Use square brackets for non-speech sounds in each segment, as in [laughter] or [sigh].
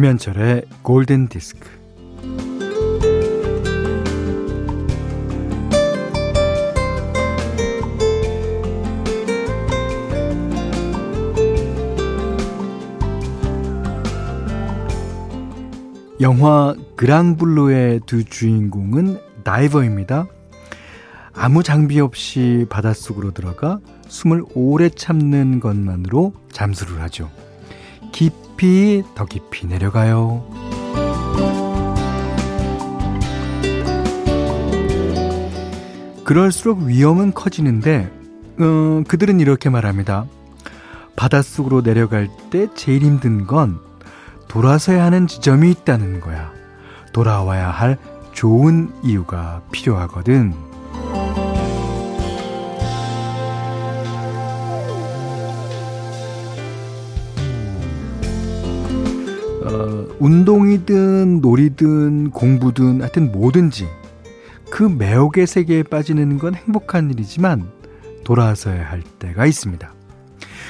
김현철의 골든 디스크. 영화 그랑블루의 두 주인공은 다이버입니다. 아무 장비 없이 바닷속으로 들어가 숨을 오래 참는 것만으로 잠수를 하죠. 깊이 더 깊이 내려가요. 그럴수록 위험은 커지는데 어, 그들은 이렇게 말합니다. 바닷속으로 내려갈 때 제일 힘든 건 돌아서야 하는 지점이 있다는 거야. 돌아와야 할 좋은 이유가 필요하거든. 운동이든 놀이든 공부든 하여튼 뭐든지 그 매혹의 세계에 빠지는 건 행복한 일이지만 돌아서야 할 때가 있습니다.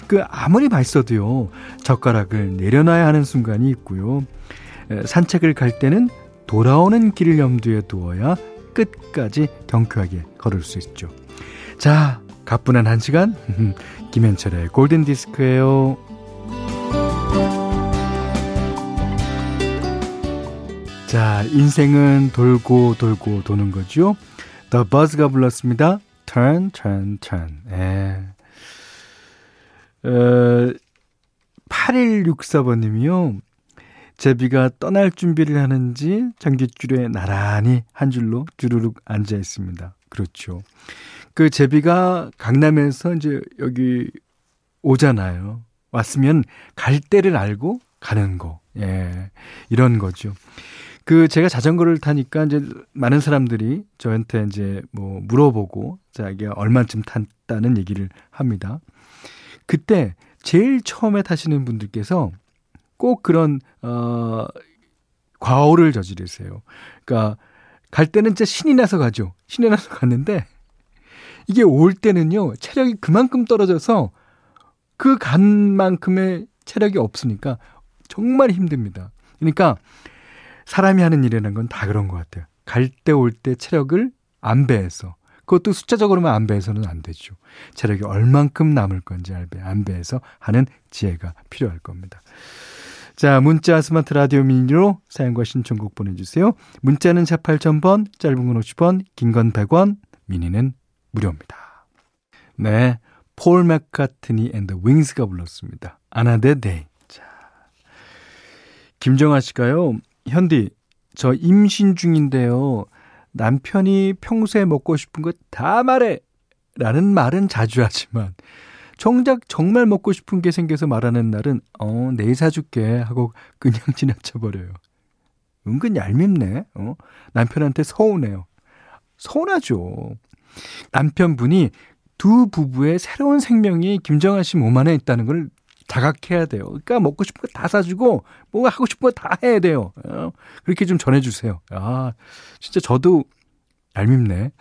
그 아무리 맛있어도요 젓가락을 내려놔야 하는 순간이 있고요 산책을 갈 때는 돌아오는 길을 염두에 두어야 끝까지 경쾌하게 걸을 수 있죠. 자, 가뿐한 한 시간 [laughs] 김현철의 골든 디스크예요. 자, 인생은 돌고 돌고 도는 거죠. The Buzz가 불렀습니다. Turn, turn, turn. 예. 어, 8164번님이요. 제비가 떠날 준비를 하는지 전깃줄에 나란히 한 줄로 주르륵 앉아 있습니다. 그렇죠. 그 제비가 강남에서 이제 여기 오잖아요. 왔으면 갈 때를 알고 가는 거. 예. 이런 거죠. 그 제가 자전거를 타니까 이제 많은 사람들이 저한테 이제 뭐 물어보고 자기 얼마쯤 탔다는 얘기를 합니다. 그때 제일 처음에 타시는 분들께서 꼭 그런 어 과오를 저지르세요. 그러니까 갈 때는 진짜 신이 나서 가죠. 신이 나서 갔는데 이게 올 때는요 체력이 그만큼 떨어져서 그 간 만큼의 체력이 없으니까 정말 힘듭니다. 그러니까 사람이 하는 일이라는 건 다 그런 것 같아요. 갈 때올때 체력을 안 배해서 그것도 숫자적으로만 안 배해서는 안 되죠. 체력이 얼만큼 남을 건지 안 배해서 하는 지혜가 필요할 겁니다. 자, 문자 스마트 라디오 미니로 사연과 신청곡 보내주세요. 문자는 4 8000번, 짧은 건 50원, 긴 건 100원, 미니는 무료입니다. 네, 폴 맥카트니 앤드 윙스가 불렀습니다. Another Day. 자, 김정아 씨가요. 현디, 저 임신 중인데요. 남편이 평소에 먹고 싶은 거 다 말해! 라는 말은 자주 하지만, 정작 정말 먹고 싶은 게 생겨서 말하는 날은, 어, 내일 사줄게 하고 그냥 [laughs] 지나쳐버려요. 은근 얄밉네, 어? 남편한테 서운해요. 서운하죠. 남편분이 두 부부의 새로운 생명이 김정아 씨 몸 안에 있다는 걸 자각해야 돼요. 그러니까 먹고 싶은 거 다 사주고 뭐 하고 싶은 거 다 해야 돼요. 어? 그렇게 좀 전해주세요. 아 진짜 저도 얄밉네.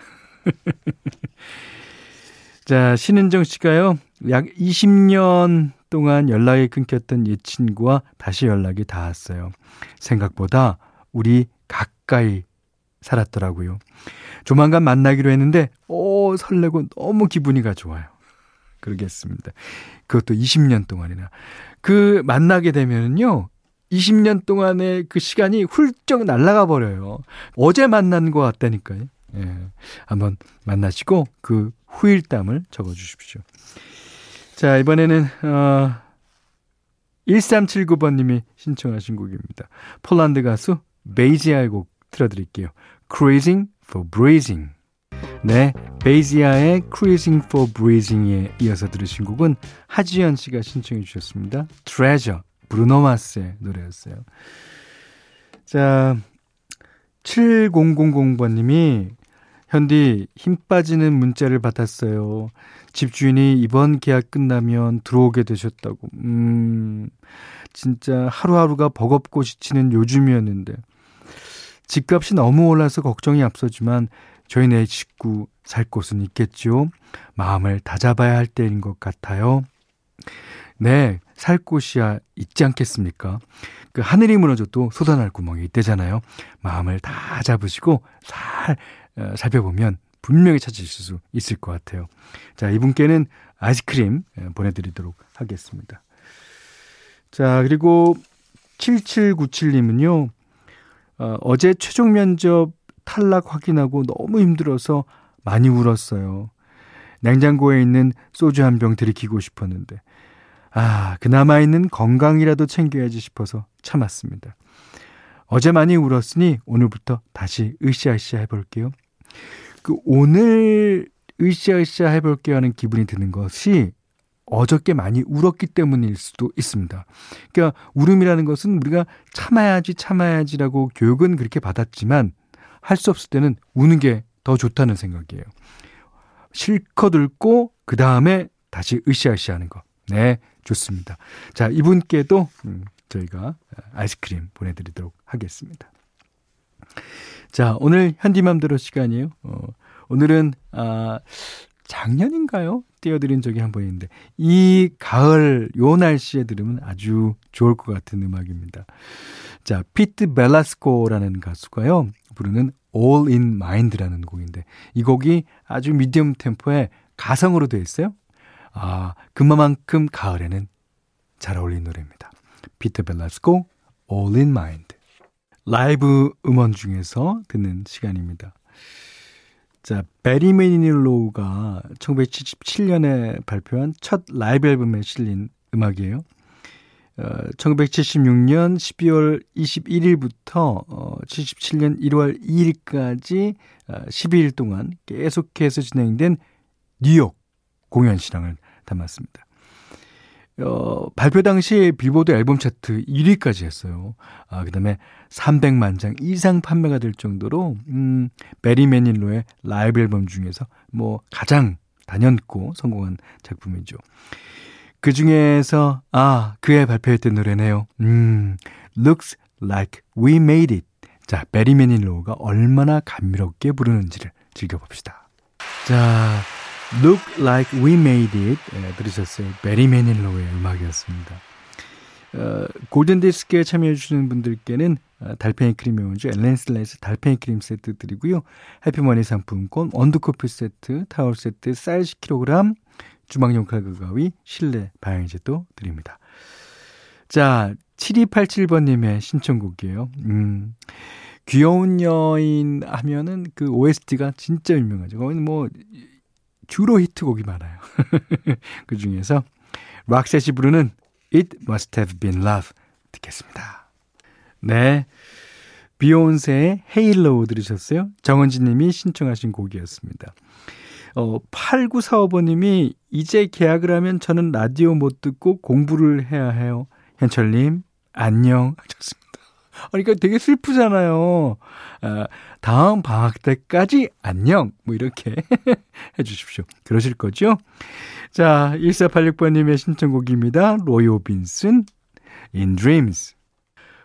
[laughs] 자 신은정 씨가요. 약 20년 동안 연락이 끊겼던 옛 친구와 다시 연락이 닿았어요. 생각보다 우리 가까이 살았더라고요. 조만간 만나기로 했는데, 오, 설레고 너무 기분이가 좋아요. 그러겠습니다. 그것도 20년 동안이나. 그 만나게 되면요. 20년 동안의 그 시간이 훌쩍 날아가 버려요. 어제 만난 것 같다니까요. 예. 한번 만나시고 그 후일담을 적어 주십시오. 자, 이번에는 어 1379번 님이 신청하신 곡입니다. 폴란드 가수 베이지아의 곡 틀어드릴게요. Cruising for Breathing. 네, 베이지아의 Cruising for Breathing에 이어서 들으신 곡은 하지연 씨가 신청해 주셨습니다. Treasure, 브루노 마스의 노래였어요. 자, 7000번님이 현디 힘 빠지는 문자를 받았어요. 집주인이 이번 계약 끝나면 들어오게 되셨다고. 음, 진짜 하루하루가 버겁고 지치는 요즘이었는데 집값이 너무 올라서 걱정이 앞서지만 저희네 식구 살 곳은 있겠죠. 마음을 다잡아야 할 때인 것 같아요. 네, 살 곳이야 있지 않겠습니까? 그 하늘이 무너져도 쏟아날 구멍이 있대잖아요. 마음을 다 잡으시고 잘 어, 살펴보면 분명히 찾으실 수 있을 것 같아요. 자, 이분께는 아이스크림 예, 보내드리도록 하겠습니다. 자, 그리고 7797님은요, 어, 어제 최종 면접 탈락 확인하고 너무 힘들어서 많이 울었어요. 냉장고에 있는 소주 한 병 들이키고 싶었는데, 아, 그나마 있는 건강이라도 챙겨야지 싶어서 참았습니다. 어제 많이 울었으니 오늘부터 다시 으쌰으쌰 해볼게요. 그 오늘 으쌰으쌰 해볼게요 하는 기분이 드는 것이 어저께 많이 울었기 때문일 수도 있습니다. 그러니까 울음이라는 것은 우리가 참아야지 참아야지라고 교육은 그렇게 받았지만 할 수 없을 때는 우는 게 더 좋다는 생각이에요. 실컷 울고 그 다음에 다시 으쌰으쌰 하는 거. 네, 좋습니다. 자, 이분께도 음, 저희가 아이스크림 보내드리도록 하겠습니다. 자, 오늘 현디맘대로 시간이에요. 어, 오늘은, 아, 작년인가요? 띄워드린 적이 한 번 있는데, 이 가을, 요 날씨에 들으면 아주 좋을 것 같은 음악입니다. 자, 피트 벨라스코라는 가수가요, 부르는 All in Mind라는 곡인데, 이 곡이 아주 미디엄 템포의 가성으로 되어 있어요. 아, 그만큼 가을에는 잘 어울리는 노래입니다. 피트 벨라스코, All in Mind. 라이브 음원 중에서 듣는 시간입니다. 자, 베리 매니닐로우가 1977년에 발표한 첫 라이브 앨범에 실린 음악이에요. 어, 1976년 12월 21일부터 어, 77년 1월 2일까지 어, 12일 동안 계속해서 진행된 뉴욕 공연 실황을 담았습니다. 어, 발표 당시 빌보드 앨범 차트 1위까지 했어요. 아, 그 다음에 300만 장 이상 판매가 될 정도로, 음, 베리 매닐로의 라이브 앨범 중에서 뭐 가장 단연코 성공한 작품이죠. 그 중에서, 아, 그에 발표했던 노래네요. 음, Looks Like We Made It. 자, 베리 매닐로가 얼마나 감미롭게 부르는지를 즐겨봅시다. 자, Look Like We Made It 예, 들으셨어요. 베리 매닐로의 음악이었습니다. 어, 골든디스크에 참여해주시는 분들께는 어, 달팽이 크림 용주 엘렌슬라이스 달팽이 크림 세트 드리고요. 해피머니 상품권, 원두커피 세트, 타월 세트, 쌀 10kg, 주방용 칼과 가위, 실내 방향제도 드립니다. 자, 7287번님의 신청곡이에요. 음, 귀여운 여인 하면은 그 OST가 진짜 유명하죠. 거기는 뭐, 주로 히트곡이 많아요. [laughs] 그 중에서 락셋이 부르는 It Must Have Been Love 듣겠습니다. 네. 비욘세의 Halo 들으셨어요? 정은지 님이 신청하신 곡이었습니다. 어, 8945번님이 이제 계약을 하면 저는 라디오 못 듣고 공부를 해야 해요. 현철님, 안녕. 하셨습니다. 그러니까 되게 슬프잖아요. 아, 다음 방학 때까지 안녕. 뭐 이렇게 [laughs] 해 주십시오. 그러실 거죠? 자, 1486번님의 신청곡입니다. 로이 오빈슨, In Dreams.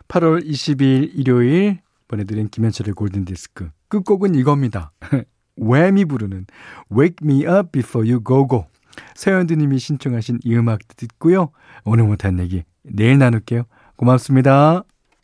8월 22일 일요일 보내드린 김현철의 골든디스크. 끝곡은 이겁니다. [laughs] 웸이 부르는 Wake Me Up Before You Go Go. 서현두님이 신청하신 이 음악 듣고요. 오늘 못한 얘기 내일 나눌게요. 고맙습니다.